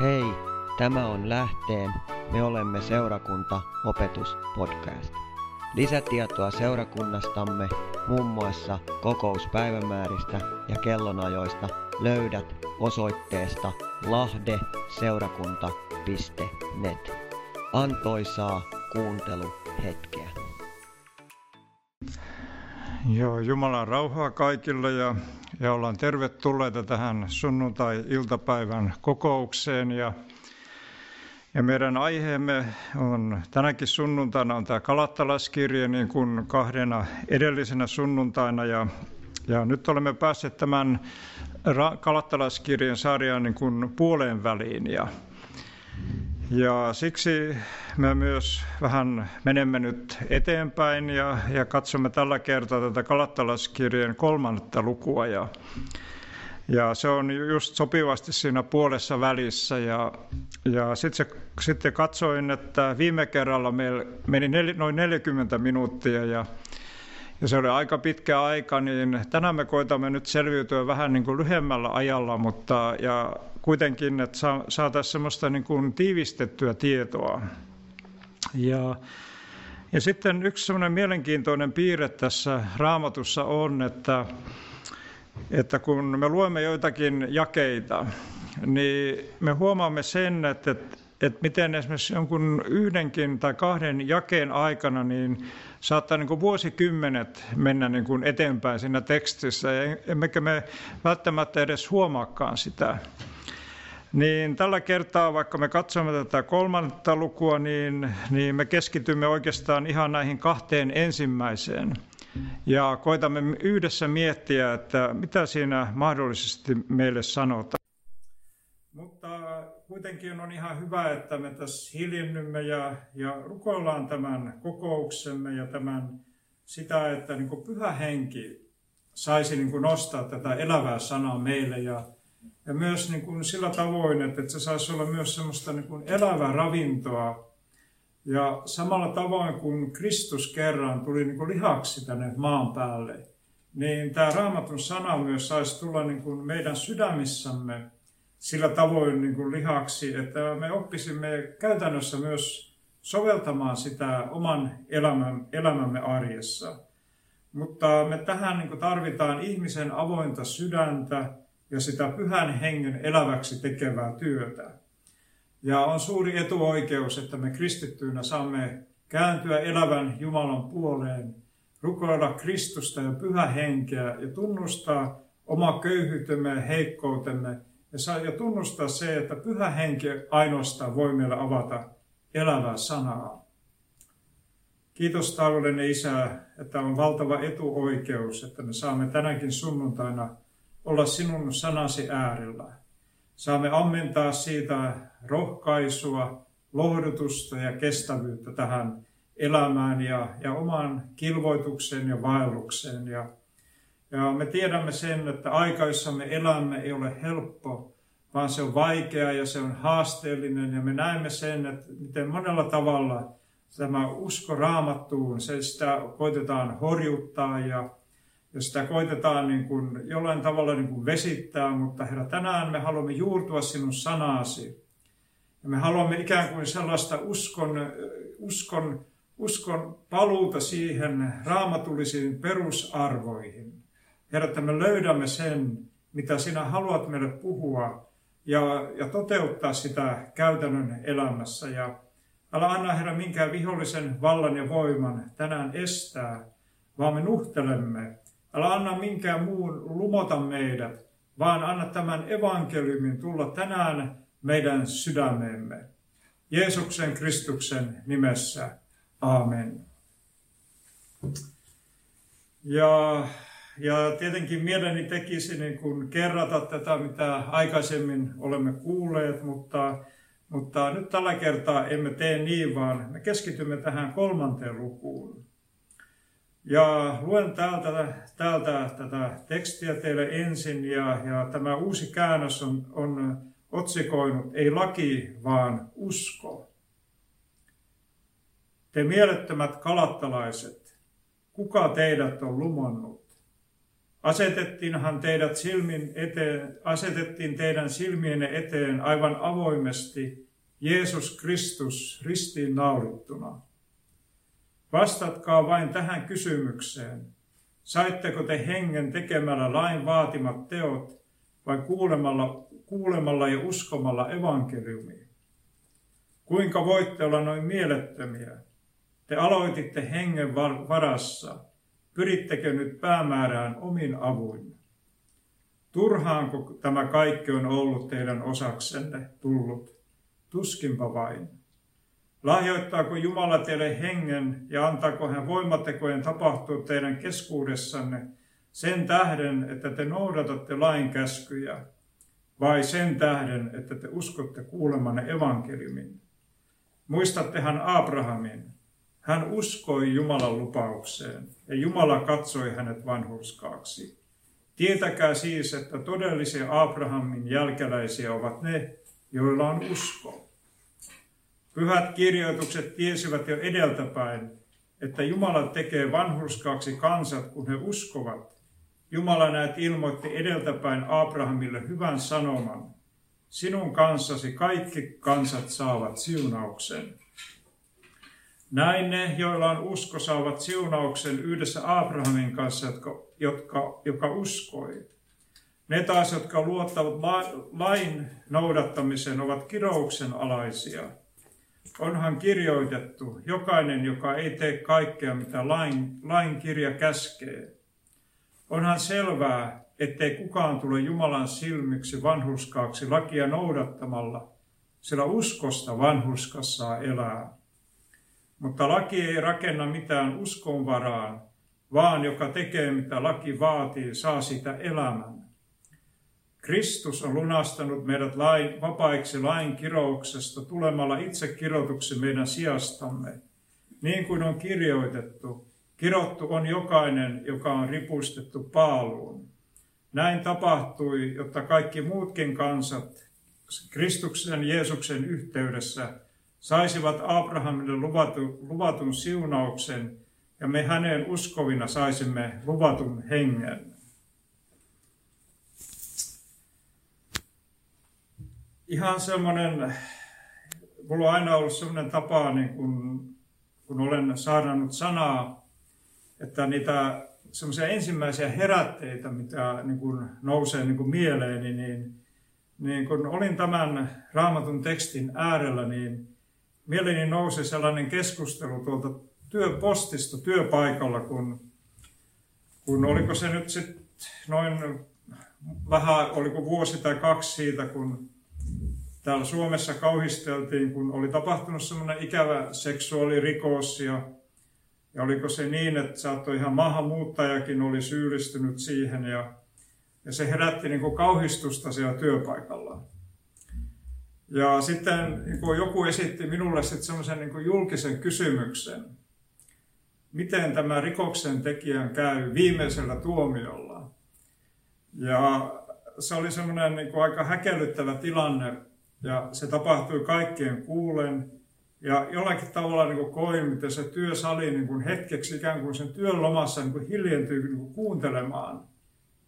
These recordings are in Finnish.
Hei, tämä on Lähteen. Me olemme seurakunta opetuspodcast. Lisätietoa seurakunnastamme, muun muassa kokouspäivämääristä ja kellonajoista löydät osoitteesta lahdeseurakunta.net. Antoisaa kuunteluhetkeä. Joo, Jumalan rauhaa kaikille ja, ja ollaan tervetulleita tähän sunnuntai-iltapäivän kokoukseen. Ja, ja meidän aiheemme on tänäkin sunnuntaina on tämä Kalattalaskirje niin kuin kahdena edellisenä sunnuntaina. Ja, ja nyt olemme päässeet tämän Kalattalaskirjan sarjan niin kuin puoleen väliin. Ja, ja siksi me myös vähän menemme nyt eteenpäin ja, ja katsomme tällä kertaa tätä Kalattalaskirjan kolmannetta lukua. Ja, ja se on just sopivasti siinä puolessa välissä. Ja, ja sitten sitten katsoin, että viime kerralla meillä meni nel, noin 40 minuuttia ja, ja se oli aika pitkä aika, niin tänään me koitamme nyt selviytyä vähän niin kuin lyhyemmällä ajalla, mutta ja kuitenkin, että saataisiin semmoista niin kuin tiivistettyä tietoa. Ja, ja sitten yksi semmoinen mielenkiintoinen piirre tässä raamatussa on, että, että kun me luemme joitakin jakeita, niin me huomaamme sen, että, että, että miten esimerkiksi jonkun yhdenkin tai kahden jakeen aikana niin saattaa niin kuin vuosikymmenet mennä niin kuin eteenpäin siinä tekstissä, emmekä me välttämättä edes huomaakaan sitä. Niin tällä kertaa, vaikka me katsomme tätä kolmannetta lukua, niin, niin me keskitymme oikeastaan ihan näihin kahteen ensimmäiseen. Ja koitamme yhdessä miettiä, että mitä siinä mahdollisesti meille sanotaan. Mutta kuitenkin on ihan hyvä, että me tässä hiljennymme ja, ja rukoillaan tämän kokouksemme ja tämän sitä, että niin pyhä henki saisi niin nostaa tätä elävää sanaa meille ja ja myös niin kuin sillä tavoin, että se saisi olla myös semmoista niin kuin elävää ravintoa. Ja samalla tavoin kuin Kristus kerran tuli niin kuin lihaksi tänne maan päälle, niin tämä raamatun sana myös saisi tulla niin kuin meidän sydämissämme sillä tavoin niin kuin lihaksi, että me oppisimme käytännössä myös soveltamaan sitä oman elämän, elämämme arjessa. Mutta me tähän niin kuin tarvitaan ihmisen avointa sydäntä, ja sitä pyhän hengen eläväksi tekevää työtä. Ja on suuri etuoikeus, että me kristittyinä saamme kääntyä elävän Jumalan puoleen, rukoilla Kristusta ja pyhä henkeä ja tunnustaa oma köyhyytemme ja heikkoutemme ja tunnustaa se, että pyhä henki ainoastaan voi meille avata elävää sanaa. Kiitos taivaallinen Isä, että on valtava etuoikeus, että me saamme tänäkin sunnuntaina olla sinun sanasi äärellä. Saamme ammentaa siitä rohkaisua, lohdutusta ja kestävyyttä tähän elämään ja, ja omaan kilvoitukseen ja vaellukseen. Ja, ja me tiedämme sen, että aikaissamme elämme ei ole helppo, vaan se on vaikea ja se on haasteellinen. Ja me näemme sen, että miten monella tavalla tämä usko raamattuun, se sitä koitetaan horjuttaa ja ja sitä koitetaan niin kuin jollain tavalla niin kuin vesittää, mutta Herra, tänään me haluamme juurtua sinun sanasi. Ja me haluamme ikään kuin sellaista uskon, uskon, uskon paluuta siihen raamatullisiin perusarvoihin. Herra, että me löydämme sen, mitä sinä haluat meille puhua ja, ja toteuttaa sitä käytännön elämässä. Ja älä anna Herra minkään vihollisen vallan ja voiman tänään estää, vaan me nuhtelemme Älä anna minkään muun lumota meidät, vaan anna tämän evankeliumin tulla tänään meidän sydämemme. Jeesuksen Kristuksen nimessä. Amen. Ja, ja tietenkin mieleni tekisi niin kuin kerrata tätä, mitä aikaisemmin olemme kuulleet, mutta, mutta nyt tällä kertaa emme tee niin, vaan me keskitymme tähän kolmanteen lukuun. Ja luen täältä, täältä tätä tekstiä teille ensin ja, ja tämä uusi käännös on, on otsikoinut ei laki, vaan usko. Te mielettömät kalattalaiset, kuka teidät on lumannut? Asetettiinhan teidät silmin eteen, asetettiin teidän silmienne eteen aivan avoimesti Jeesus Kristus ristiin naulittuna. Vastatkaa vain tähän kysymykseen. Saitteko te hengen tekemällä lain vaatimat teot vai kuulemalla, kuulemalla ja uskomalla evankeliumiin? Kuinka voitte olla noin mielettömiä? Te aloititte hengen varassa. Pyrittekö nyt päämäärään omin avuin? Turhaanko tämä kaikki on ollut teidän osaksenne tullut? Tuskinpa vain. Lahjoittaako Jumala teille hengen ja antaako hän voimatekojen tapahtua teidän keskuudessanne sen tähden, että te noudatatte lain käskyjä, vai sen tähden, että te uskotte kuulemanne evankeliumin? Muistattehan Abrahamin. Hän uskoi Jumalan lupaukseen ja Jumala katsoi hänet vanhurskaaksi. Tietäkää siis, että todellisia Abrahamin jälkeläisiä ovat ne, joilla on usko. Pyhät kirjoitukset tiesivät jo edeltäpäin, että Jumala tekee vanhurskaaksi kansat, kun he uskovat. Jumala näet ilmoitti edeltäpäin Abrahamille hyvän sanoman. Sinun kanssasi kaikki kansat saavat siunauksen. Näin ne, joilla on usko, saavat siunauksen yhdessä Abrahamin kanssa, jotka, jotka, joka uskoi. Ne taas, jotka luottavat lain noudattamiseen, ovat kirouksen alaisia. Onhan kirjoitettu, jokainen, joka ei tee kaikkea, mitä lain, lain kirja käskee. Onhan selvää, ettei kukaan tule Jumalan silmiksi vanhuskaaksi lakia noudattamalla, sillä uskosta vanhuskas saa elää. Mutta laki ei rakenna mitään uskon varaan, vaan joka tekee mitä laki vaatii, saa sitä elämän. Kristus on lunastanut meidät lain, vapaiksi lain kirouksesta tulemalla itse kirotuksi meidän sijastamme. Niin kuin on kirjoitettu, kirottu on jokainen, joka on ripustettu paaluun. Näin tapahtui, jotta kaikki muutkin kansat Kristuksen Jeesuksen yhteydessä saisivat Abrahamille luvatun, luvatun siunauksen ja me häneen uskovina saisimme luvatun hengen. Ihan semmoinen, mulla on aina ollut semmoinen tapa, niin kun, kun olen saanut sanaa, että niitä semmoisia ensimmäisiä herätteitä, mitä niin kuin nousee niin kuin mieleeni, niin, niin kun olin tämän raamatun tekstin äärellä, niin mieleeni nousi sellainen keskustelu tuolta työpostista työpaikalla, kun, kun oliko se nyt sitten noin vähän, oliko vuosi tai kaksi siitä, kun täällä Suomessa kauhisteltiin, kun oli tapahtunut semmoinen ikävä seksuaalirikos ja ja oliko se niin, että saattoi ihan maahanmuuttajakin oli syyllistynyt siihen ja, ja se herätti niin kuin kauhistusta siellä työpaikalla. Ja sitten niin kuin joku esitti minulle sitten semmoisen niin kuin julkisen kysymyksen, miten tämä rikoksen tekijän käy viimeisellä tuomiolla. Ja se oli semmoinen niin kuin aika häkellyttävä tilanne ja se tapahtui kaikkien kuulen. Ja jollakin tavalla niin kuin koin, miten se työsali niin kuin hetkeksi ikään kuin sen työn lomassa niin kuin hiljentyy niin kuin kuuntelemaan,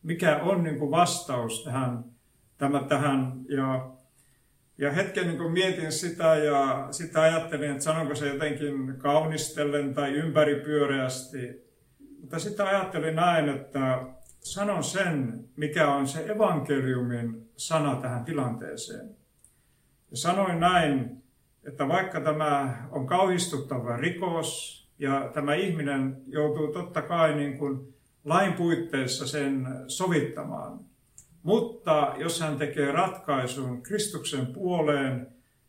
mikä on niin kuin vastaus tähän. Tämä, tähän. Ja, ja hetken niin kuin mietin sitä ja sitä ajattelin, että sanonko se jotenkin kaunistellen tai ympäripyöreästi. Mutta sitten ajattelin näin, että sanon sen, mikä on se evankeliumin sana tähän tilanteeseen. Ja sanoin näin, että vaikka tämä on kauhistuttava rikos ja tämä ihminen joutuu totta kai niin kuin lain puitteissa sen sovittamaan, mutta jos hän tekee ratkaisun Kristuksen puoleen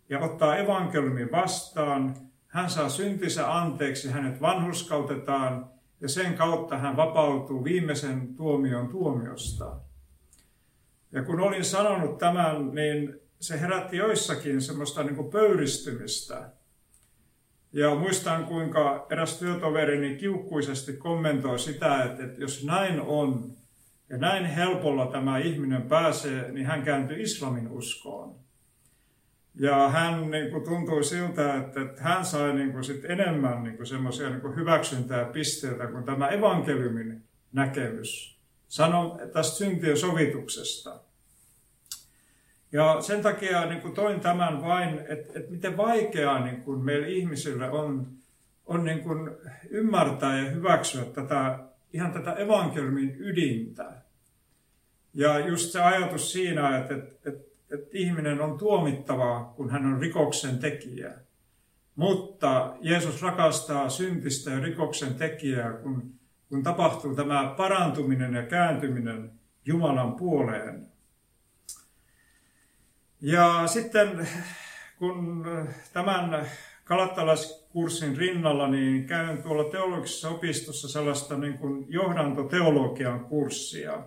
ja ottaa evankeliumin vastaan, hän saa syntinsä anteeksi, hänet vanhuskautetaan ja sen kautta hän vapautuu viimeisen tuomion tuomiosta. Ja kun olin sanonut tämän, niin se herätti joissakin semmoista niin kuin pöyristymistä. Ja muistan, kuinka eräs työtoverini kiukkuisesti kommentoi sitä, että, että jos näin on, ja näin helpolla tämä ihminen pääsee, niin hän kääntyy islamin uskoon. Ja hän niin kuin, tuntui siltä, että, että hän sai niin kuin, sit enemmän niin kuin, semmoisia niin hyväksyntää pisteitä kuin tämä evankeliumin näkemys sano, tästä syntien sovituksesta. Ja sen takia niin kuin toin tämän vain, että, että miten vaikeaa niin kuin meillä ihmisille on, on niin kuin ymmärtää ja hyväksyä tätä, ihan tätä evankeliumin ydintä. Ja just se ajatus siinä, että, että, että, että ihminen on tuomittava, kun hän on rikoksen tekijä. Mutta Jeesus rakastaa syntistä ja rikoksen tekijää, kun, kun tapahtuu tämä parantuminen ja kääntyminen Jumalan puoleen. Ja sitten kun tämän kalatalaiskurssin rinnalla, niin käyn tuolla teologisessa opistossa sellaista niin kuin johdantoteologian kurssia.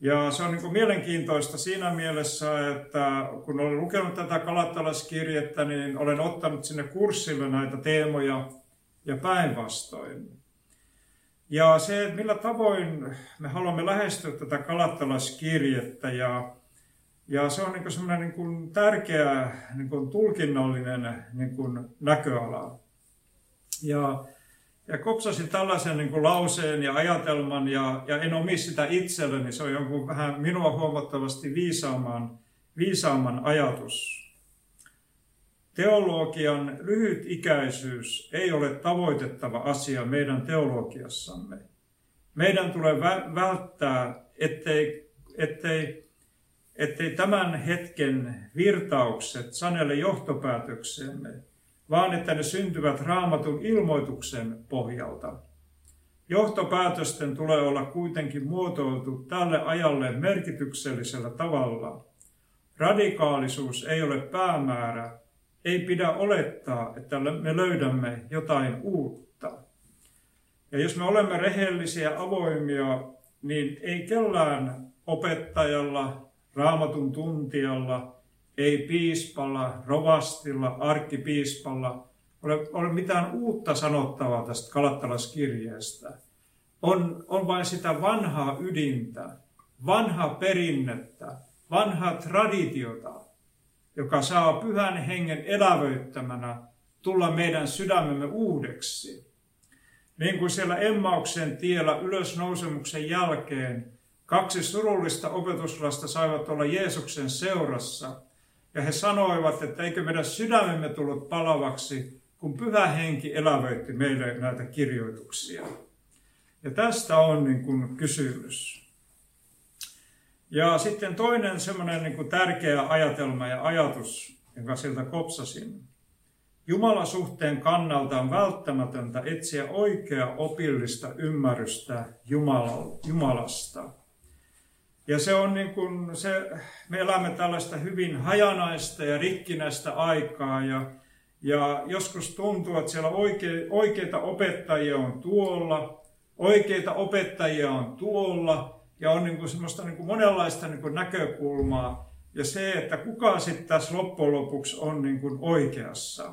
Ja se on niin kuin mielenkiintoista siinä mielessä, että kun olen lukenut tätä kalattalaiskirjettä, niin olen ottanut sinne kurssille näitä teemoja ja päinvastoin. Ja se, että millä tavoin me haluamme lähestyä tätä kalattalaiskirjettä ja ja se on niin semmoinen niin tärkeä niin kuin tulkinnallinen niin kuin näköala. Ja, ja kopsasin tällaisen niin kuin lauseen ja ajatelman, ja, ja en omi sitä itselleni, se on jonkun vähän minua huomattavasti viisaamman, viisaamman ajatus. Teologian lyhytikäisyys ei ole tavoitettava asia meidän teologiassamme. Meidän tulee välttää, ettei, ettei ettei tämän hetken virtaukset sanelle johtopäätöksemme, vaan että ne syntyvät raamatun ilmoituksen pohjalta. Johtopäätösten tulee olla kuitenkin muotoiltu tälle ajalle merkityksellisellä tavalla. Radikaalisuus ei ole päämäärä, ei pidä olettaa, että me löydämme jotain uutta. Ja jos me olemme rehellisiä avoimia, niin ei kellään opettajalla, raamatun tuntijalla, ei piispalla, rovastilla, arkkipiispalla ole, ole mitään uutta sanottavaa tästä Kalattalaskirjeestä. On, on vain sitä vanhaa ydintä, vanhaa perinnettä, vanhaa traditiota, joka saa pyhän hengen elävöittämänä tulla meidän sydämemme uudeksi. Niin kuin siellä Emmauksen tiellä ylösnousemuksen jälkeen Kaksi surullista opetuslasta saivat olla Jeesuksen seurassa, ja he sanoivat, että eikö meidän sydämemme tullut palavaksi, kun pyhä henki elävöitti meille näitä kirjoituksia. Ja tästä on niin kuin kysymys. Ja sitten toinen semmoinen niin kuin tärkeä ajatelma ja ajatus, jonka siltä kopsasin. Jumalan suhteen kannalta on välttämätöntä etsiä oikea opillista ymmärrystä Jumalasta. Ja se on niin kuin se, me elämme tällaista hyvin hajanaista ja rikkinäistä aikaa ja, ja joskus tuntuu, että siellä oike, oikeita opettajia on tuolla, oikeita opettajia on tuolla ja on niin kuin semmoista niin kuin monenlaista niin kuin näkökulmaa. Ja se, että kuka sitten tässä loppujen lopuksi on niin kuin oikeassa.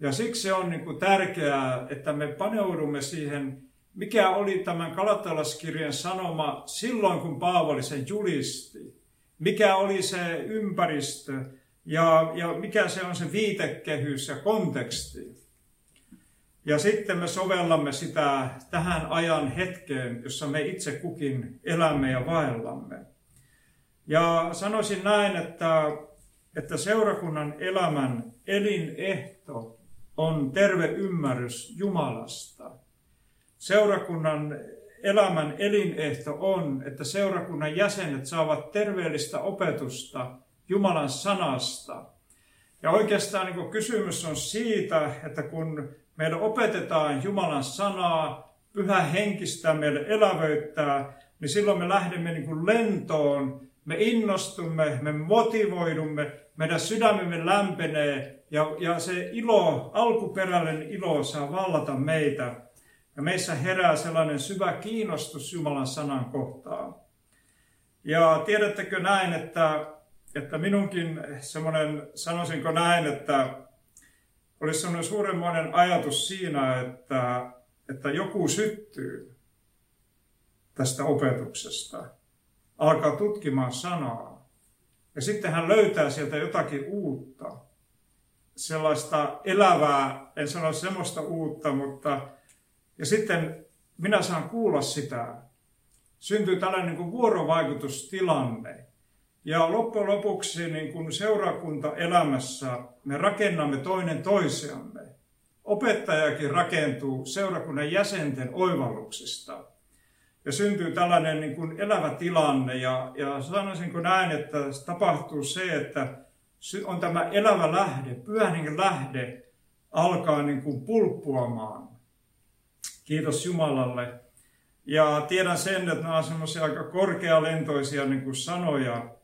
Ja siksi on niin kuin tärkeää, että me paneudumme siihen mikä oli tämän Kalatalaskirjan sanoma silloin, kun Paavali sen julisti. Mikä oli se ympäristö ja, ja mikä se on se viitekehys ja konteksti. Ja sitten me sovellamme sitä tähän ajan hetkeen, jossa me itse kukin elämme ja vaellamme. Ja sanoisin näin, että, että seurakunnan elämän elinehto on terve ymmärrys Jumalasta – Seurakunnan elämän elinehto on, että seurakunnan jäsenet saavat terveellistä opetusta Jumalan sanasta. Ja oikeastaan niin kysymys on siitä, että kun meille opetetaan Jumalan sanaa, pyhä henkistä meille elävöittää, niin silloin me lähdemme niin kuin lentoon, me innostumme, me motivoidumme, meidän sydämemme lämpenee ja, ja se ilo, alkuperäinen ilo saa vallata meitä ja meissä herää sellainen syvä kiinnostus Jumalan sanan kohtaan. Ja tiedättekö näin, että, että minunkin semmoinen, sanoisinko näin, että olisi semmoinen suuremmoinen ajatus siinä, että, että joku syttyy tästä opetuksesta, alkaa tutkimaan sanaa. Ja sitten hän löytää sieltä jotakin uutta, sellaista elävää, en sano semmoista uutta, mutta ja sitten minä saan kuulla sitä. syntyy tällainen niin vuorovaikutustilanne. Ja loppujen lopuksi niin kuin seurakuntaelämässä me rakennamme toinen toisiamme. Opettajakin rakentuu seurakunnan jäsenten oivalluksista. Ja syntyy tällainen niin kuin elävä tilanne. Ja, ja sanoisinko näin, että tapahtuu se, että on tämä elävä lähde, pyhän lähde, alkaa niin kuin pulppuamaan. Kiitos Jumalalle. Ja tiedän sen, että nämä ovat semmoisia aika korkealentoisia niin kuin sanoja,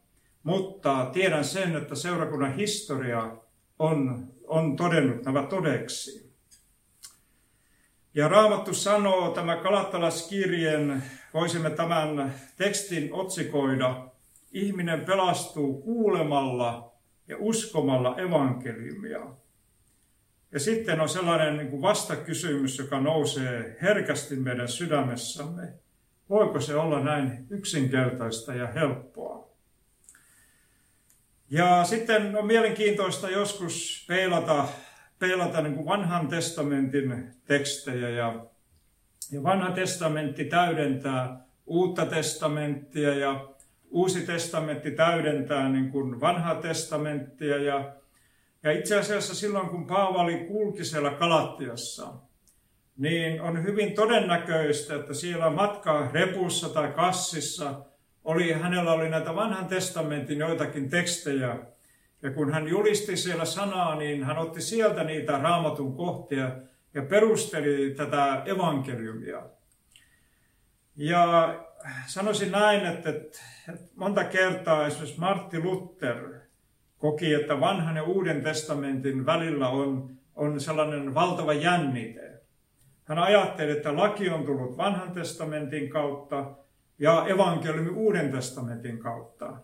mutta tiedän sen, että seurakunnan historia on, on todennut nämä todeksi. Ja Raamattu sanoo, tämä Kalattalaskirjeen, voisimme tämän tekstin otsikoida, ihminen pelastuu kuulemalla ja uskomalla evankeliumia. Ja sitten on sellainen niin kuin vastakysymys, joka nousee herkästi meidän sydämessämme. Voiko se olla näin yksinkertaista ja helppoa? Ja sitten on mielenkiintoista joskus peilata, peilata niin kuin vanhan testamentin tekstejä. Ja, ja vanha testamentti täydentää uutta testamenttia ja uusi testamentti täydentää niin kuin vanhaa testamenttia. Ja, ja itse asiassa silloin, kun Paavali kulki siellä Kalattiassa, niin on hyvin todennäköistä, että siellä matkaa repussa tai kassissa – oli, hänellä oli näitä vanhan testamentin joitakin tekstejä. Ja kun hän julisti siellä sanaa, niin hän otti sieltä niitä raamatun kohtia ja perusteli tätä evankeliumia. Ja sanoisin näin, että, että monta kertaa esimerkiksi Martti Luther koki, että vanhan ja uuden testamentin välillä on, on sellainen valtava jännite. Hän ajatteli, että laki on tullut vanhan testamentin kautta ja evankeliumi Uuden testamentin kautta.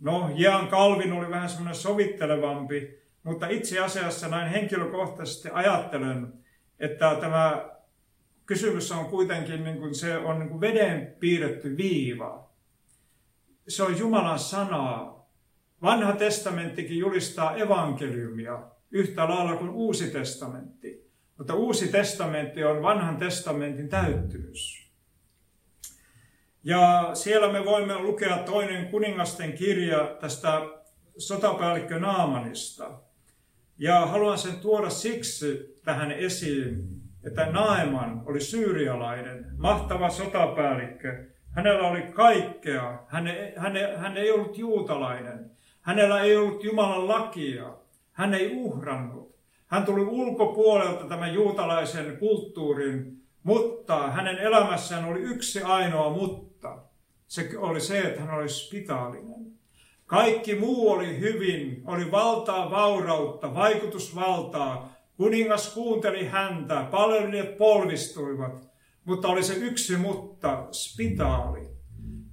No, Jean Calvin oli vähän semmoinen sovittelevampi, mutta itse asiassa näin henkilökohtaisesti ajattelen, että tämä kysymys on kuitenkin niin kuin se on niin kuin veden piirretty viiva. Se on Jumalan sanaa. Vanha testamenttikin julistaa evankeliumia yhtä lailla kuin uusi testamentti. Mutta uusi testamentti on vanhan testamentin täyttymys. Ja siellä me voimme lukea toinen kuningasten kirja tästä sotapäällikkö Naamanista. Ja haluan sen tuoda siksi tähän esiin, että Naeman oli syyrialainen, mahtava sotapäällikkö. Hänellä oli kaikkea. Hän, hän, hän ei ollut juutalainen. Hänellä ei ollut Jumalan lakia. Hän ei uhrannut. Hän tuli ulkopuolelta tämän juutalaisen kulttuurin, mutta hänen elämässään oli yksi ainoa mutta se oli se, että hän oli spitaalinen. Kaikki muu oli hyvin, oli valtaa, vaurautta, vaikutusvaltaa. Kuningas kuunteli häntä, palvelijat polvistuivat, mutta oli se yksi mutta, spitaali.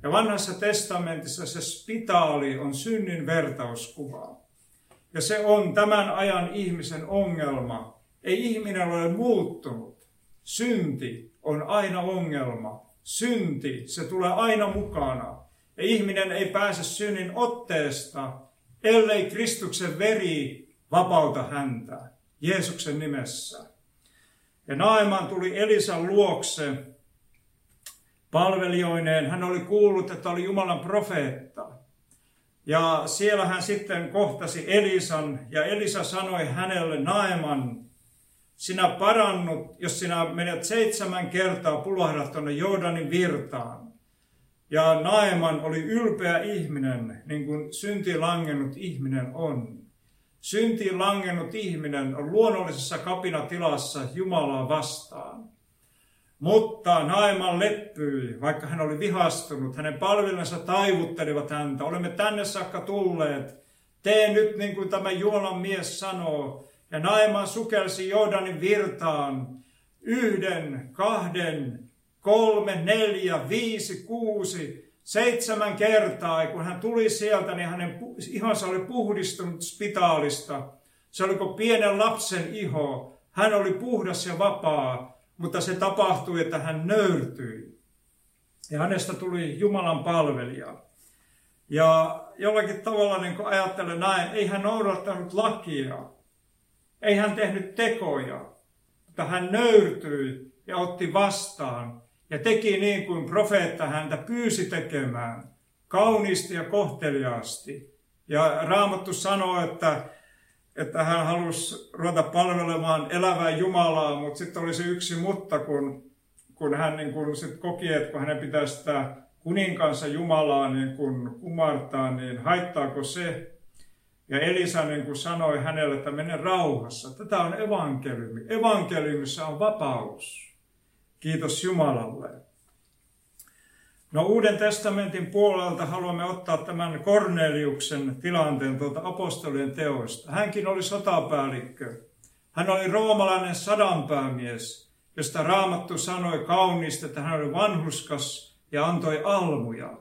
Ja vanhassa testamentissa se spitaali on synnin vertauskuva. Ja se on tämän ajan ihmisen ongelma. Ei ihminen ole muuttunut. Synti on aina ongelma synti, se tulee aina mukana. Ja ihminen ei pääse synnin otteesta, ellei Kristuksen veri vapauta häntä Jeesuksen nimessä. Ja Naeman tuli Elisan luokse palvelijoineen. Hän oli kuullut, että oli Jumalan profeetta. Ja siellä hän sitten kohtasi Elisan ja Elisa sanoi hänelle, Naeman, sinä parannut, jos sinä menet seitsemän kertaa pulahdat tuonne Jordanin virtaan. Ja Naeman oli ylpeä ihminen, niin kuin syntiin langennut ihminen on. Syntiin langennut ihminen on luonnollisessa kapinatilassa Jumalaa vastaan. Mutta Naeman leppyi, vaikka hän oli vihastunut. Hänen palvelunsa taivuttelivat häntä. Olemme tänne saakka tulleet. Tee nyt niin kuin tämä Juolan mies sanoo. Ja Naeman sukelsi Jordanin virtaan yhden, kahden, kolme, neljä, viisi, kuusi, seitsemän kertaa. Ja kun hän tuli sieltä, niin hänen ihonsa oli puhdistunut spitaalista. Se oli kuin pienen lapsen iho. Hän oli puhdas ja vapaa, mutta se tapahtui, että hän nöyrtyi. Ja hänestä tuli Jumalan palvelija. Ja jollakin tavalla niin ajattelen näin, ei hän noudattanut lakia, ei hän tehnyt tekoja, mutta hän nöyrtyi ja otti vastaan. ja teki niin kuin profeetta häntä pyysi tekemään, kauniisti ja kohteliaasti. Ja Raamattu sanoo, että, että hän halusi ruveta palvelemaan elävää Jumalaa, mutta sitten oli se yksi mutta, kun, kun hän niin kun sit koki, että kun hänen pitäisi sitä kuninkansa Jumalaa niin kun kumartaa, niin haittaako se? Ja Elisa niin kun sanoi hänelle, että mene rauhassa. Tätä on evankeliumi. Evankeliumissa on vapaus. Kiitos Jumalalle. No Uuden testamentin puolelta haluamme ottaa tämän Korneliuksen tilanteen tuolta apostolien teoista. Hänkin oli sotapäällikkö. Hän oli roomalainen sadanpäämies, josta Raamattu sanoi kauniisti, että hän oli vanhuskas ja antoi almuja.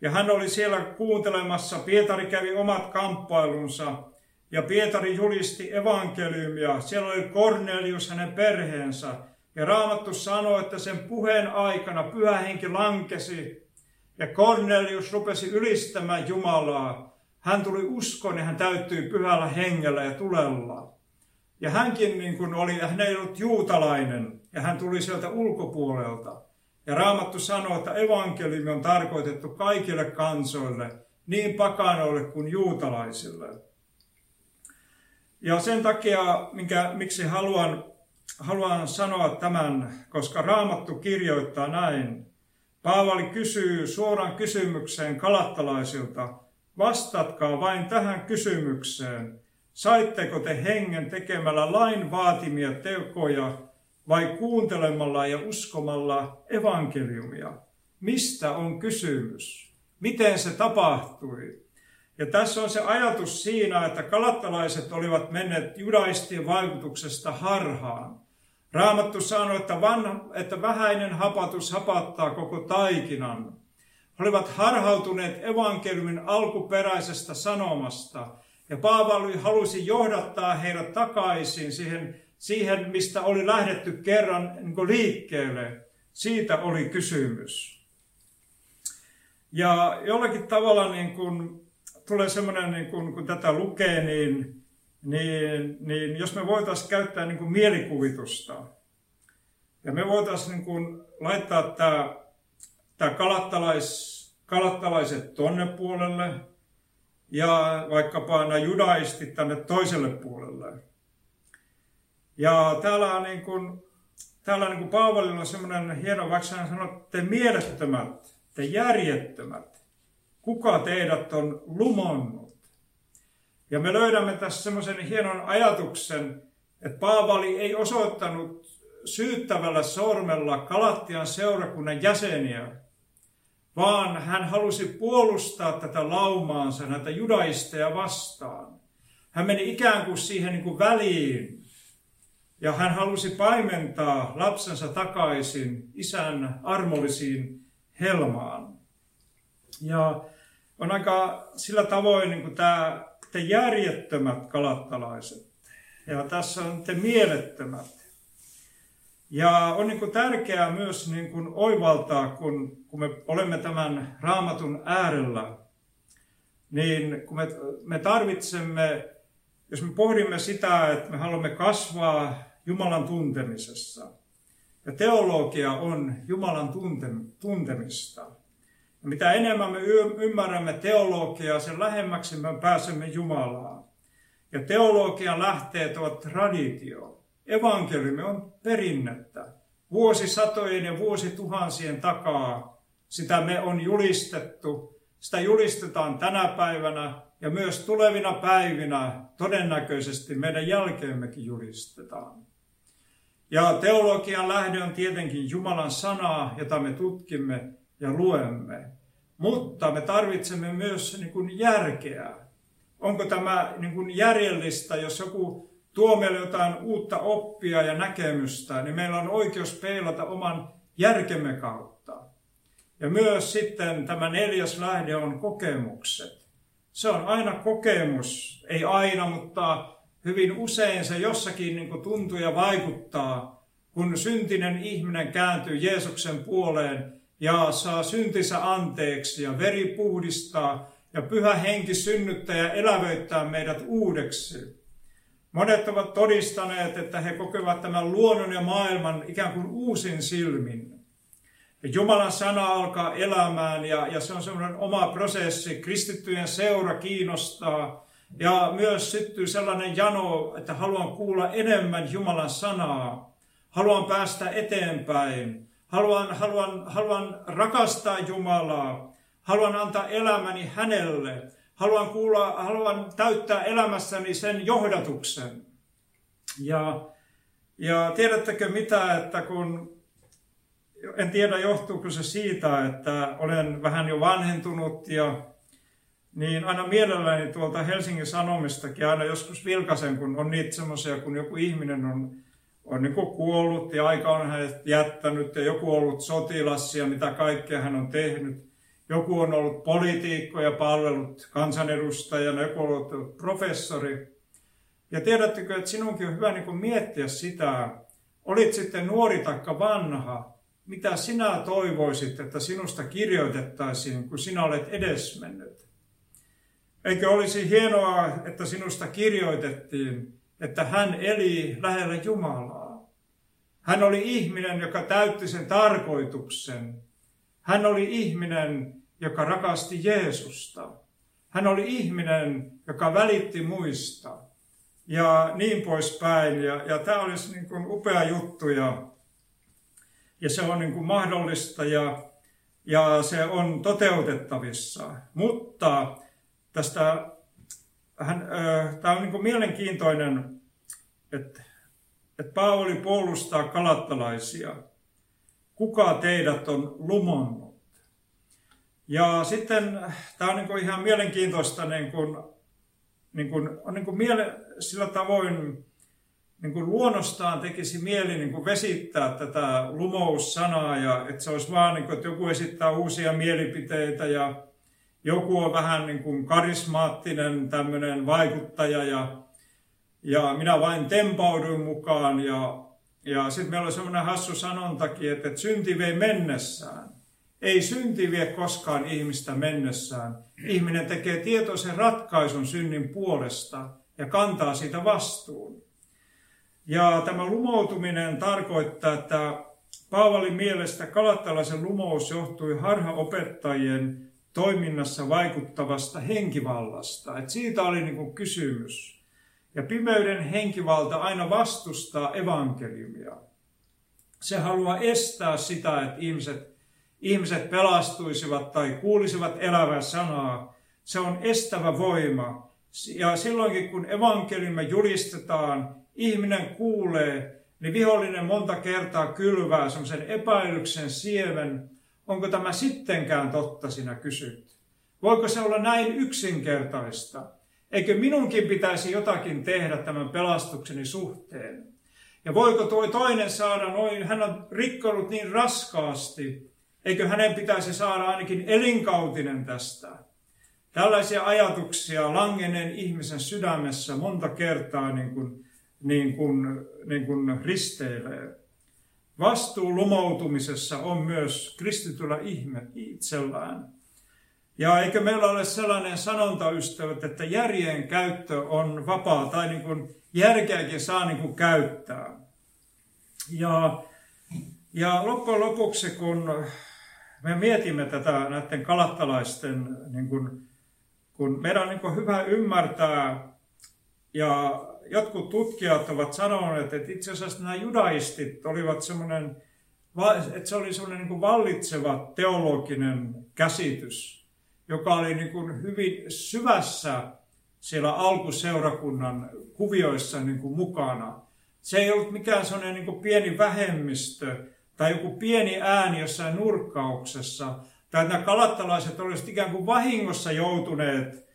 Ja hän oli siellä kuuntelemassa, Pietari kävi omat kamppailunsa, ja Pietari julisti evankeliumia. Siellä oli Kornelius hänen perheensä, ja Raamattu sanoo, että sen puheen aikana pyhä henki lankesi ja Cornelius rupesi ylistämään Jumalaa. Hän tuli uskon ja hän täyttyi pyhällä hengellä ja tulella. Ja hänkin niin kuin oli, hän ei ollut juutalainen ja hän tuli sieltä ulkopuolelta. Ja Raamattu sanoo, että evankeliumi on tarkoitettu kaikille kansoille, niin pakanoille kuin juutalaisille. Ja sen takia, minkä, miksi haluan haluan sanoa tämän, koska Raamattu kirjoittaa näin. Paavali kysyy suoran kysymykseen kalattalaisilta, vastatkaa vain tähän kysymykseen. Saitteko te hengen tekemällä lain vaatimia tekoja vai kuuntelemalla ja uskomalla evankeliumia? Mistä on kysymys? Miten se tapahtui? Ja tässä on se ajatus siinä, että kalattalaiset olivat menneet judaistien vaikutuksesta harhaan. Raamattu sanoo, että, vanha, että vähäinen hapatus hapattaa koko taikinan. He olivat harhautuneet evankeliumin alkuperäisestä sanomasta. Ja Paavali halusi johdattaa heidät takaisin siihen, siihen mistä oli lähdetty kerran niin liikkeelle. Siitä oli kysymys. Ja jollakin tavalla niin kun tulee semmoinen, niin kun, kun tätä lukee, niin niin, niin jos me voitaisiin käyttää niin kuin mielikuvitusta, ja me voitaisiin niin kuin laittaa tämä, tämä kalattalais, kalattalaiset tonne puolelle, ja vaikkapa nämä judaistit tänne toiselle puolelle. Ja täällä on niin kuin, täällä niin kuin Paavalilla on semmoinen hieno, vaikka hän sanoo, te mielettömät, te järjettömät, kuka teidät on lumonnut? Ja me löydämme tässä semmoisen hienon ajatuksen, että Paavali ei osoittanut syyttävällä sormella Kalattian seurakunnan jäseniä, vaan hän halusi puolustaa tätä laumaansa, näitä judaisteja vastaan. Hän meni ikään kuin siihen niin kuin väliin ja hän halusi paimentaa lapsensa takaisin isän armollisiin helmaan. Ja on aika sillä tavoin niin kuin tämä te järjettömät kalattalaiset. Ja tässä on te mielettömät. Ja on niin kuin tärkeää myös niin kuin oivaltaa, kun, kun me olemme tämän raamatun äärellä, niin kun me, me tarvitsemme, jos me pohdimme sitä, että me haluamme kasvaa Jumalan tuntemisessa, ja teologia on Jumalan tunte, tuntemista, mitä enemmän me ymmärrämme teologiaa, sen lähemmäksi me pääsemme Jumalaan. Ja teologian lähteet ovat traditio. Evankeliumi on perinnettä. Vuosisatojen ja vuosituhansien takaa sitä me on julistettu. Sitä julistetaan tänä päivänä ja myös tulevina päivinä todennäköisesti meidän jälkeemmekin julistetaan. Ja teologian lähde on tietenkin Jumalan sanaa, jota me tutkimme ja luemme. Mutta me tarvitsemme myös niin kuin järkeä. Onko tämä niin kuin järjellistä, jos joku tuo meille jotain uutta oppia ja näkemystä, niin meillä on oikeus peilata oman järkemme kautta. Ja myös sitten tämä neljäs lähde on kokemukset. Se on aina kokemus, ei aina, mutta hyvin usein se jossakin niin kuin tuntuu ja vaikuttaa, kun syntinen ihminen kääntyy Jeesuksen puoleen ja saa syntinsä anteeksi ja veri puhdistaa ja pyhä henki synnyttää ja elävöittää meidät uudeksi. Monet ovat todistaneet, että he kokevat tämän luonnon ja maailman ikään kuin uusin silmin. Jumalan sana alkaa elämään ja, ja se on semmoinen oma prosessi. Kristittyjen seura kiinnostaa ja myös syttyy sellainen jano, että haluan kuulla enemmän Jumalan sanaa. Haluan päästä eteenpäin. Haluan, haluan, haluan rakastaa Jumalaa. Haluan antaa elämäni hänelle. Haluan, kuulla, haluan täyttää elämässäni sen johdatuksen. Ja, ja tiedättekö mitä, että kun en tiedä johtuuko se siitä, että olen vähän jo vanhentunut ja niin aina mielelläni tuolta Helsingin Sanomistakin aina joskus vilkasen, kun on niitä semmoisia, kun joku ihminen on, on niin kuollut ja aika on hänet jättänyt ja joku on ollut sotilas ja mitä kaikkea hän on tehnyt. Joku on ollut poliitikko ja palvellut kansanedustajana, joku on ollut professori. Ja tiedättekö, että sinunkin on hyvä niin miettiä sitä, olit sitten nuori taikka vanha, mitä sinä toivoisit, että sinusta kirjoitettaisiin, kun sinä olet edesmennyt? Eikö olisi hienoa, että sinusta kirjoitettiin, että hän eli lähellä Jumalaa? Hän oli ihminen, joka täytti sen tarkoituksen. Hän oli ihminen, joka rakasti Jeesusta. Hän oli ihminen, joka välitti muista. Ja niin poispäin. Ja, ja tämä olisi niin kuin upea juttu. Ja ja se on niin kuin mahdollista ja, ja se on toteutettavissa. Mutta tästä, hän, tämä on niin kuin mielenkiintoinen, että, että Paavali puolustaa kalattalaisia. Kuka teidät on lumonnut? Ja sitten tämä on niin kuin ihan mielenkiintoista, niin kuin, niin kuin, on niin kuin miele, sillä tavoin niin kuin luonnostaan tekisi mieli niin kuin vesittää tätä lumoussanaa ja että se olisi vaan, niin kuin, että joku esittää uusia mielipiteitä ja joku on vähän niin kuin karismaattinen tämmöinen vaikuttaja ja, ja minä vain tempauduin mukaan ja, ja sitten meillä on semmoinen hassu sanontakin, että, että synti vei mennessään. Ei synti vie koskaan ihmistä mennessään. Ihminen tekee tietoisen ratkaisun synnin puolesta ja kantaa siitä vastuun. Ja tämä lumoutuminen tarkoittaa, että Paavalin mielestä kalattalaisen lumous johtui harhaopettajien toiminnassa vaikuttavasta henkivallasta. Et siitä oli niin kuin kysymys. Ja pimeyden henkivalta aina vastustaa evankeliumia. Se haluaa estää sitä, että ihmiset, ihmiset pelastuisivat tai kuulisivat elävää sanaa. Se on estävä voima. Ja silloinkin kun evankeliumia julistetaan, ihminen kuulee, niin vihollinen monta kertaa kylvää semmoisen epäilyksen siemen, onko tämä sittenkään totta, sinä kysyt. Voiko se olla näin yksinkertaista? Eikö minunkin pitäisi jotakin tehdä tämän pelastukseni suhteen? Ja voiko tuo toinen saada noin, hän on rikkonut niin raskaasti, eikö hänen pitäisi saada ainakin elinkautinen tästä? Tällaisia ajatuksia langeneen ihmisen sydämessä monta kertaa niin kuin niin kuin, niin kuin risteilee. Vastuu lumoutumisessa on myös kristityllä ihme itsellään. Ja eikö meillä ole sellainen sanonta, ystävät, että järjen käyttö on vapaa, tai niin kuin järkeäkin saa niin kuin käyttää. Ja, ja loppujen lopuksi, kun me mietimme tätä näiden kalattalaisten, niin kuin, kun meidän on niin kuin hyvä ymmärtää ja jotkut tutkijat ovat sanoneet, että itse asiassa nämä judaistit olivat semmoinen, että se oli semmoinen niin kuin vallitseva teologinen käsitys, joka oli niin kuin hyvin syvässä siellä alkuseurakunnan kuvioissa niin kuin mukana. Se ei ollut mikään semmoinen niin kuin pieni vähemmistö tai joku pieni ääni jossain nurkkauksessa, tai nämä kalattalaiset olisivat ikään kuin vahingossa joutuneet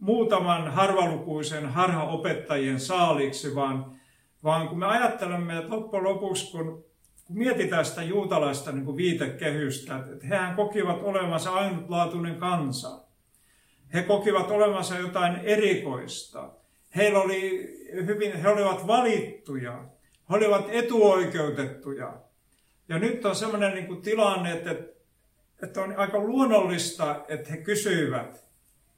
muutaman harvalukuisen harhaopettajien saaliksi, vaan, vaan kun me ajattelemme, että loppujen lopuksi, kun, kun mietitään sitä juutalaista niin kuin viitekehystä, että hehän kokivat olevansa ainutlaatuinen kansa. He kokivat olevansa jotain erikoista. Heillä oli hyvin, he olivat valittuja. He olivat etuoikeutettuja. Ja nyt on sellainen niin kuin tilanne, että, että on aika luonnollista, että he kysyivät,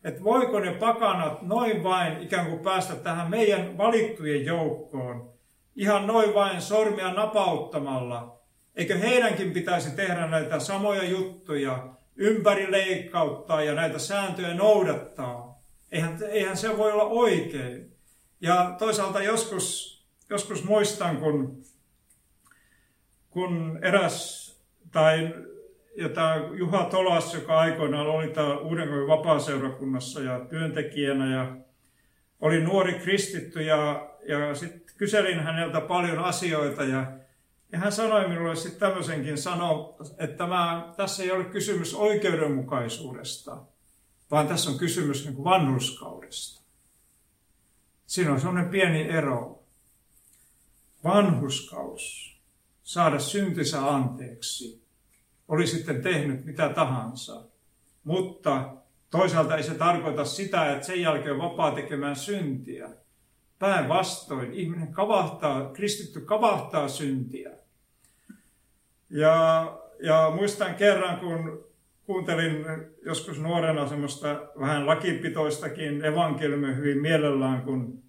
että voiko ne pakanat noin vain ikään kuin päästä tähän meidän valittujen joukkoon, ihan noin vain sormia napauttamalla, Eikö heidänkin pitäisi tehdä näitä samoja juttuja, ympäri leikkauttaa ja näitä sääntöjä noudattaa? Eihän, eihän se voi olla oikein. Ja toisaalta joskus, joskus muistan, kun, kun eräs, tai jota Juha Tolas, joka aikoinaan oli täällä Uudenkojen vapaaseurakunnassa ja työntekijänä ja oli nuori kristitty ja, ja sitten kyselin häneltä paljon asioita ja, ja hän sanoi minulle sitten tämmöisenkin sano, että tämä, tässä ei ole kysymys oikeudenmukaisuudesta, vaan tässä on kysymys niin vanhuskaudesta. Siinä on sellainen pieni ero. Vanhuskaus, saada syntisä anteeksi, oli sitten tehnyt mitä tahansa. Mutta toisaalta ei se tarkoita sitä, että sen jälkeen on vapaa tekemään syntiä. Päinvastoin ihminen kavahtaa, kristitty kavahtaa syntiä. Ja, ja muistan kerran, kun kuuntelin joskus nuorena semmoista vähän lakipitoistakin evankeliumia hyvin mielellään, kun,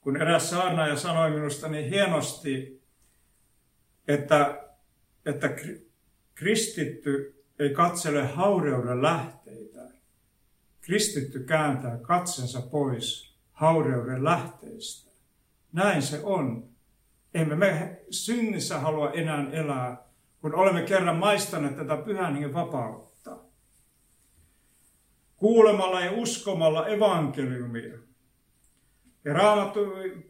kun eräs saarnaaja sanoi minusta niin hienosti, että, että kristitty ei katsele haureuden lähteitä. Kristitty kääntää katsensa pois haureuden lähteistä. Näin se on. Emme me synnissä halua enää elää, kun olemme kerran maistaneet tätä pyhän hengen vapautta. Kuulemalla ja uskomalla evankeliumia. Ja Raamattu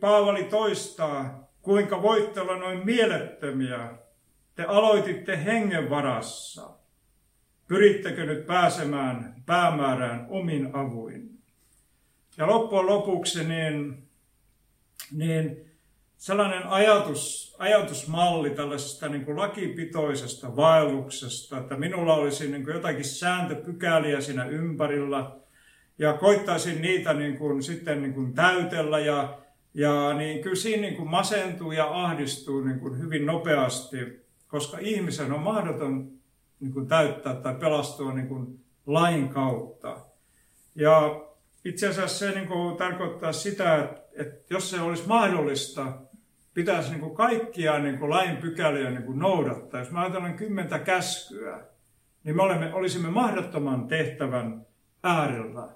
Paavali toistaa, kuinka voitte olla noin mielettömiä. Te aloititte hengen varassa. Pyrittekö nyt pääsemään päämäärään omin avuin? Ja loppujen lopuksi niin, niin sellainen ajatus, ajatusmalli tällaisesta niin kuin lakipitoisesta vaelluksesta, että minulla olisi niin kuin jotakin sääntöpykäliä siinä ympärillä ja koittaisin niitä niin kuin, sitten niin kuin täytellä ja, ja niin kyllä siinä niin kuin masentuu ja ahdistuu niin kuin hyvin nopeasti, koska ihmisen on mahdoton niin kuin täyttää tai pelastua niin kuin lain kautta. Ja itse asiassa se niin kuin tarkoittaa sitä, että, että jos se olisi mahdollista, pitäisi niin kuin kaikkia niin kuin lain pykäliä niin kuin noudattaa. Jos mä ajatellaan kymmentä käskyä, niin me olemme, olisimme mahdottoman tehtävän äärellä.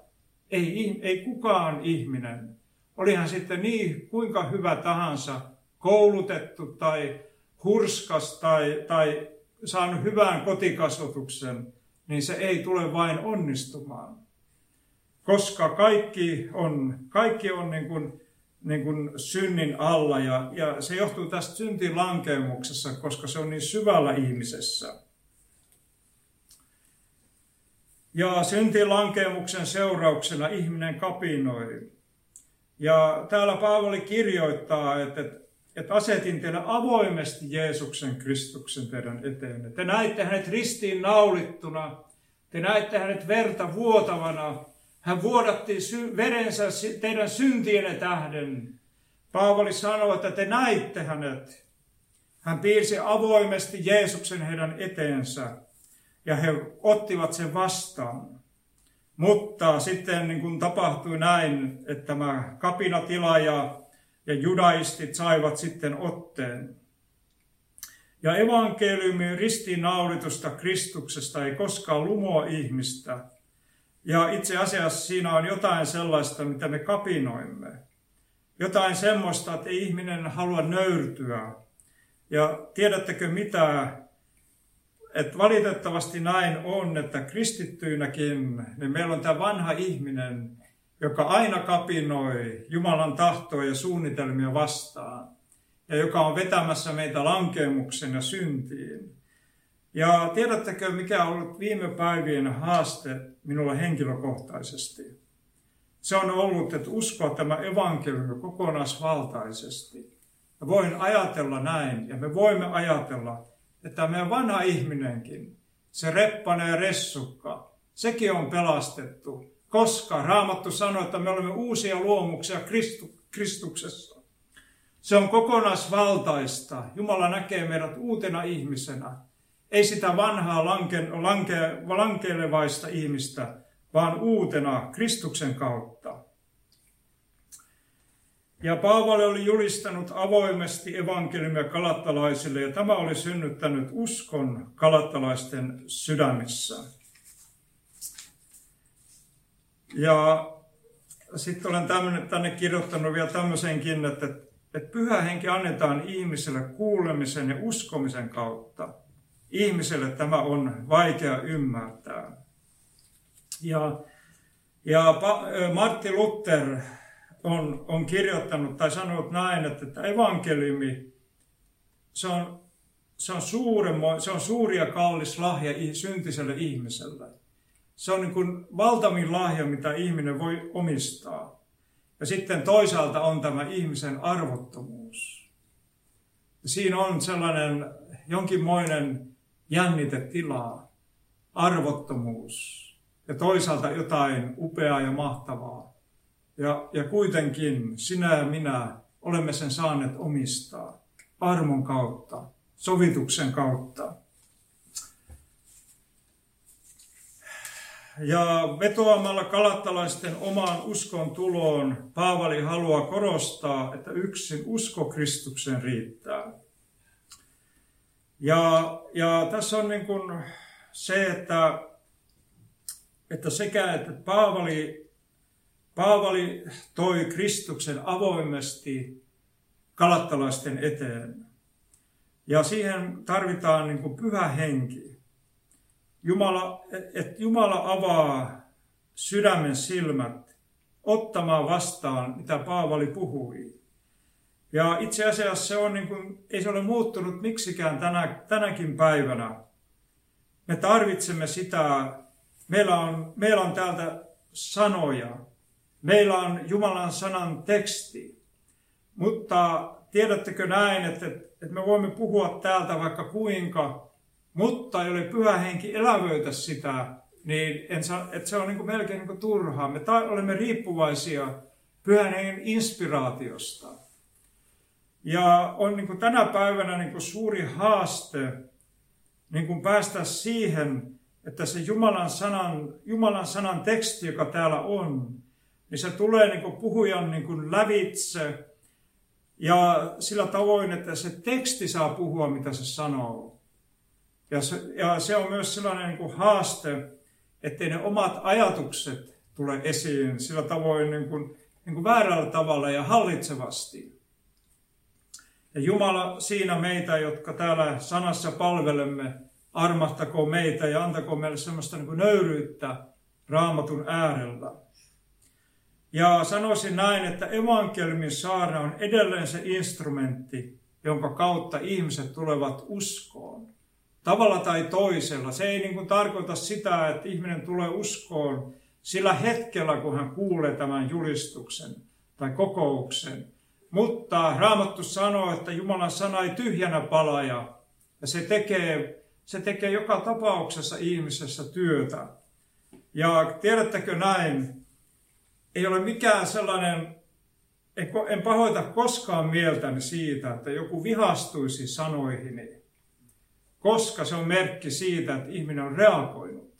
Ei, ei kukaan ihminen, olihan sitten niin kuinka hyvä tahansa, koulutettu tai hurskas tai, tai saanut hyvän kotikasvatuksen, niin se ei tule vain onnistumaan. Koska kaikki on, kaikki on niin kuin niin kuin synnin alla ja, ja se johtuu tästä syntin lankemuksessa, koska se on niin syvällä ihmisessä. Ja syntin lankemuksen seurauksena ihminen kapinoi. Ja täällä Paavali kirjoittaa, että, että asetin teille avoimesti Jeesuksen Kristuksen teidän eteen. Te näitte hänet ristiin naulittuna, te näitte hänet verta vuotavana, hän vuodatti verensä teidän syntienne tähden. Paavali sanoi, että te näitte hänet. Hän piirsi avoimesti Jeesuksen heidän eteensä ja he ottivat sen vastaan. Mutta sitten niin kuin tapahtui näin, että tämä kapinatila ja, ja judaistit saivat sitten otteen. Ja evankeliumin ristiinnaulitusta Kristuksesta ei koskaan lumoa ihmistä – ja itse asiassa siinä on jotain sellaista, mitä me kapinoimme. Jotain semmoista, että ei ihminen halua nöyrtyä. Ja tiedättekö mitä? Että valitettavasti näin on, että kristittyinäkin, niin meillä on tämä vanha ihminen, joka aina kapinoi Jumalan tahtoa ja suunnitelmia vastaan. Ja joka on vetämässä meitä lankemuksen ja syntiin. Ja tiedättekö, mikä on ollut viime päivien haaste minulle henkilökohtaisesti? Se on ollut, että uskoa tämä evankeliumi kokonaisvaltaisesti. Ja voin ajatella näin, ja me voimme ajatella, että meidän vanha ihminenkin, se reppana ja ressukka, sekin on pelastettu, koska Raamattu sanoo, että me olemme uusia luomuksia Kristu, Kristuksessa. Se on kokonaisvaltaista. Jumala näkee meidät uutena ihmisenä. Ei sitä vanhaa lanke, lanke, lankeilevaista ihmistä, vaan uutena Kristuksen kautta. Ja Paavali oli julistanut avoimesti evankeliumia kalattalaisille ja tämä oli synnyttänyt uskon kalattalaisten sydämissä. Ja sitten olen tämmönen, tänne kirjoittanut vielä tämmöisenkin, että, että pyhä henki annetaan ihmiselle kuulemisen ja uskomisen kautta. Ihmiselle tämä on vaikea ymmärtää. Ja, ja Martti Luther on, on kirjoittanut tai sanonut näin, että, että evankeliumi, se on, se on, suuremmo, se on suuri ja kallis lahja syntiselle ihmiselle. Se on niin kuin valtavin lahja, mitä ihminen voi omistaa. Ja sitten toisaalta on tämä ihmisen arvottomuus. Siinä on sellainen jonkinmoinen jännitetilaa, arvottomuus ja toisaalta jotain upeaa ja mahtavaa. Ja, ja kuitenkin sinä ja minä olemme sen saaneet omistaa armon kautta, sovituksen kautta. Ja vetoamalla kalattalaisten omaan uskon tuloon, Paavali haluaa korostaa, että yksin usko Kristuksen riittää. Ja, ja tässä on niin kuin se, että, että sekä että Paavali Paavali toi Kristuksen avoimesti kalattalaisten eteen. Ja siihen tarvitaan niin kuin pyhä henki. Jumala, että Jumala avaa sydämen silmät ottamaan vastaan, mitä Paavali puhui. Ja itse asiassa se on niin kuin, ei se ole muuttunut miksikään tänä, tänäkin päivänä. Me tarvitsemme sitä, meillä on, meillä on täältä sanoja, Meillä on Jumalan sanan teksti, mutta tiedättekö näin, että, että me voimme puhua täältä vaikka kuinka, mutta ei ole pyhä henki elävöitä sitä, niin en saa, että se on niin kuin melkein niin kuin turhaa. Me ta- olemme riippuvaisia pyhän hengen inspiraatiosta. Ja on niin kuin tänä päivänä niin kuin suuri haaste niin kuin päästä siihen, että se Jumalan sanan, Jumalan sanan teksti, joka täällä on, niin se tulee niin kuin puhujan niin kuin lävitse ja sillä tavoin, että se teksti saa puhua, mitä se sanoo. Ja se, ja se on myös sellainen niin kuin haaste, ettei ne omat ajatukset tule esiin sillä tavoin niin kuin, niin kuin väärällä tavalla ja hallitsevasti. Ja Jumala siinä meitä, jotka täällä sanassa palvelemme, armahtako meitä ja antako meille sellaista niin kuin nöyryyttä raamatun äärellä. Ja sanoisin näin, että evankeliumin saarna on edelleen se instrumentti, jonka kautta ihmiset tulevat uskoon. Tavalla tai toisella. Se ei niin kuin tarkoita sitä, että ihminen tulee uskoon sillä hetkellä, kun hän kuulee tämän julistuksen tai kokouksen. Mutta Raamattu sanoo, että Jumalan sana ei tyhjänä palaja, ja se tekee, se tekee joka tapauksessa ihmisessä työtä. Ja tiedättekö näin, ei ole mikään sellainen, en pahoita koskaan mieltäni siitä, että joku vihastuisi sanoihini, koska se on merkki siitä, että ihminen on reagoinut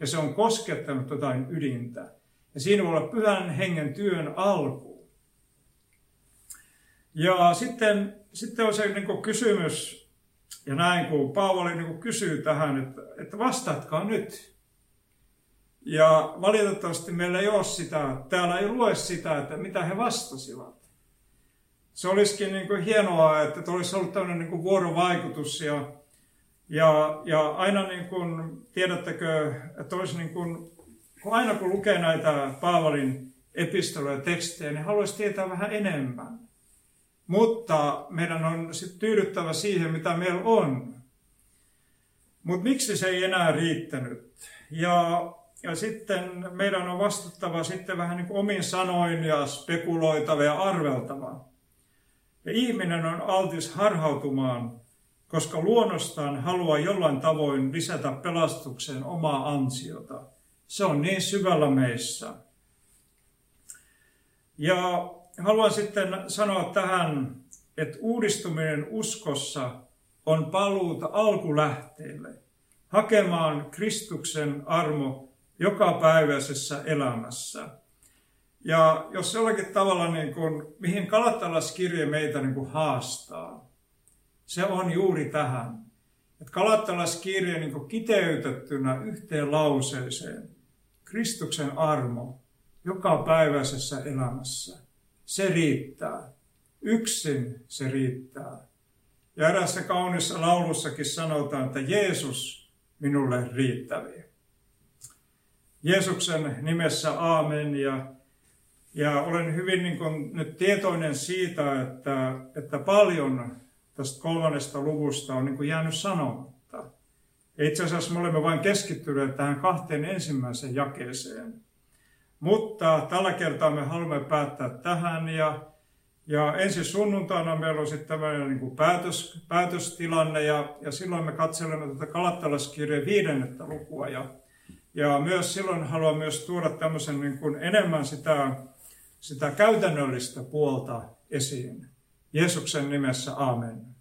ja se on koskettanut jotain ydintä. Ja siinä voi olla pyhän hengen työn alku. Ja sitten, sitten on se niin kysymys, ja näin kun Paavali niin kysyy tähän, että, että vastatkaa nyt. Ja valitettavasti meillä ei ole sitä, täällä ei lue sitä, että mitä he vastasivat. Se olisikin niin kuin hienoa, että olisi ollut tämmöinen niin kuin vuorovaikutus ja, ja, ja aina niin kuin, tiedättekö, että olisi niin kuin, kun aina kun lukee näitä Paavalin epistoloja tekstejä, niin haluaisi tietää vähän enemmän. Mutta meidän on sitten tyydyttävä siihen, mitä meillä on. Mutta miksi se ei enää riittänyt? Ja ja sitten meidän on vastattava sitten vähän niin kuin omin sanoin ja spekuloitava ja arveltava. Ja ihminen on altis harhautumaan, koska luonnostaan haluaa jollain tavoin lisätä pelastukseen omaa ansiota. Se on niin syvällä meissä. Ja haluan sitten sanoa tähän, että uudistuminen uskossa on paluuta alkulähteille, hakemaan Kristuksen armo jokapäiväisessä elämässä. Ja jos jollakin tavalla, niin kuin, mihin Kalattalaskirje meitä niin kuin haastaa, se on juuri tähän. Että Kalattalaskirje niin kiteytettynä yhteen lauseeseen, Kristuksen armo joka päiväisessä elämässä, se riittää. Yksin se riittää. Ja erässä kaunissa laulussakin sanotaan, että Jeesus minulle riittäviä. Jeesuksen nimessä aamen ja, ja olen hyvin niin kuin nyt tietoinen siitä, että, että paljon tästä kolmannesta luvusta on niin kuin jäänyt sanomatta. itse asiassa me olemme vain keskittyneet tähän kahteen ensimmäiseen jakeeseen. Mutta tällä kertaa me haluamme päättää tähän ja, ja ensi sunnuntaina meillä on sitten tämmöinen niin kuin päätös, päätöstilanne ja, ja silloin me katselemme tätä Kalattalaskirjan viidennettä lukua ja, ja myös silloin haluan myös tuoda tämmöisen niin kuin enemmän sitä, sitä käytännöllistä puolta esiin. Jeesuksen nimessä, amen.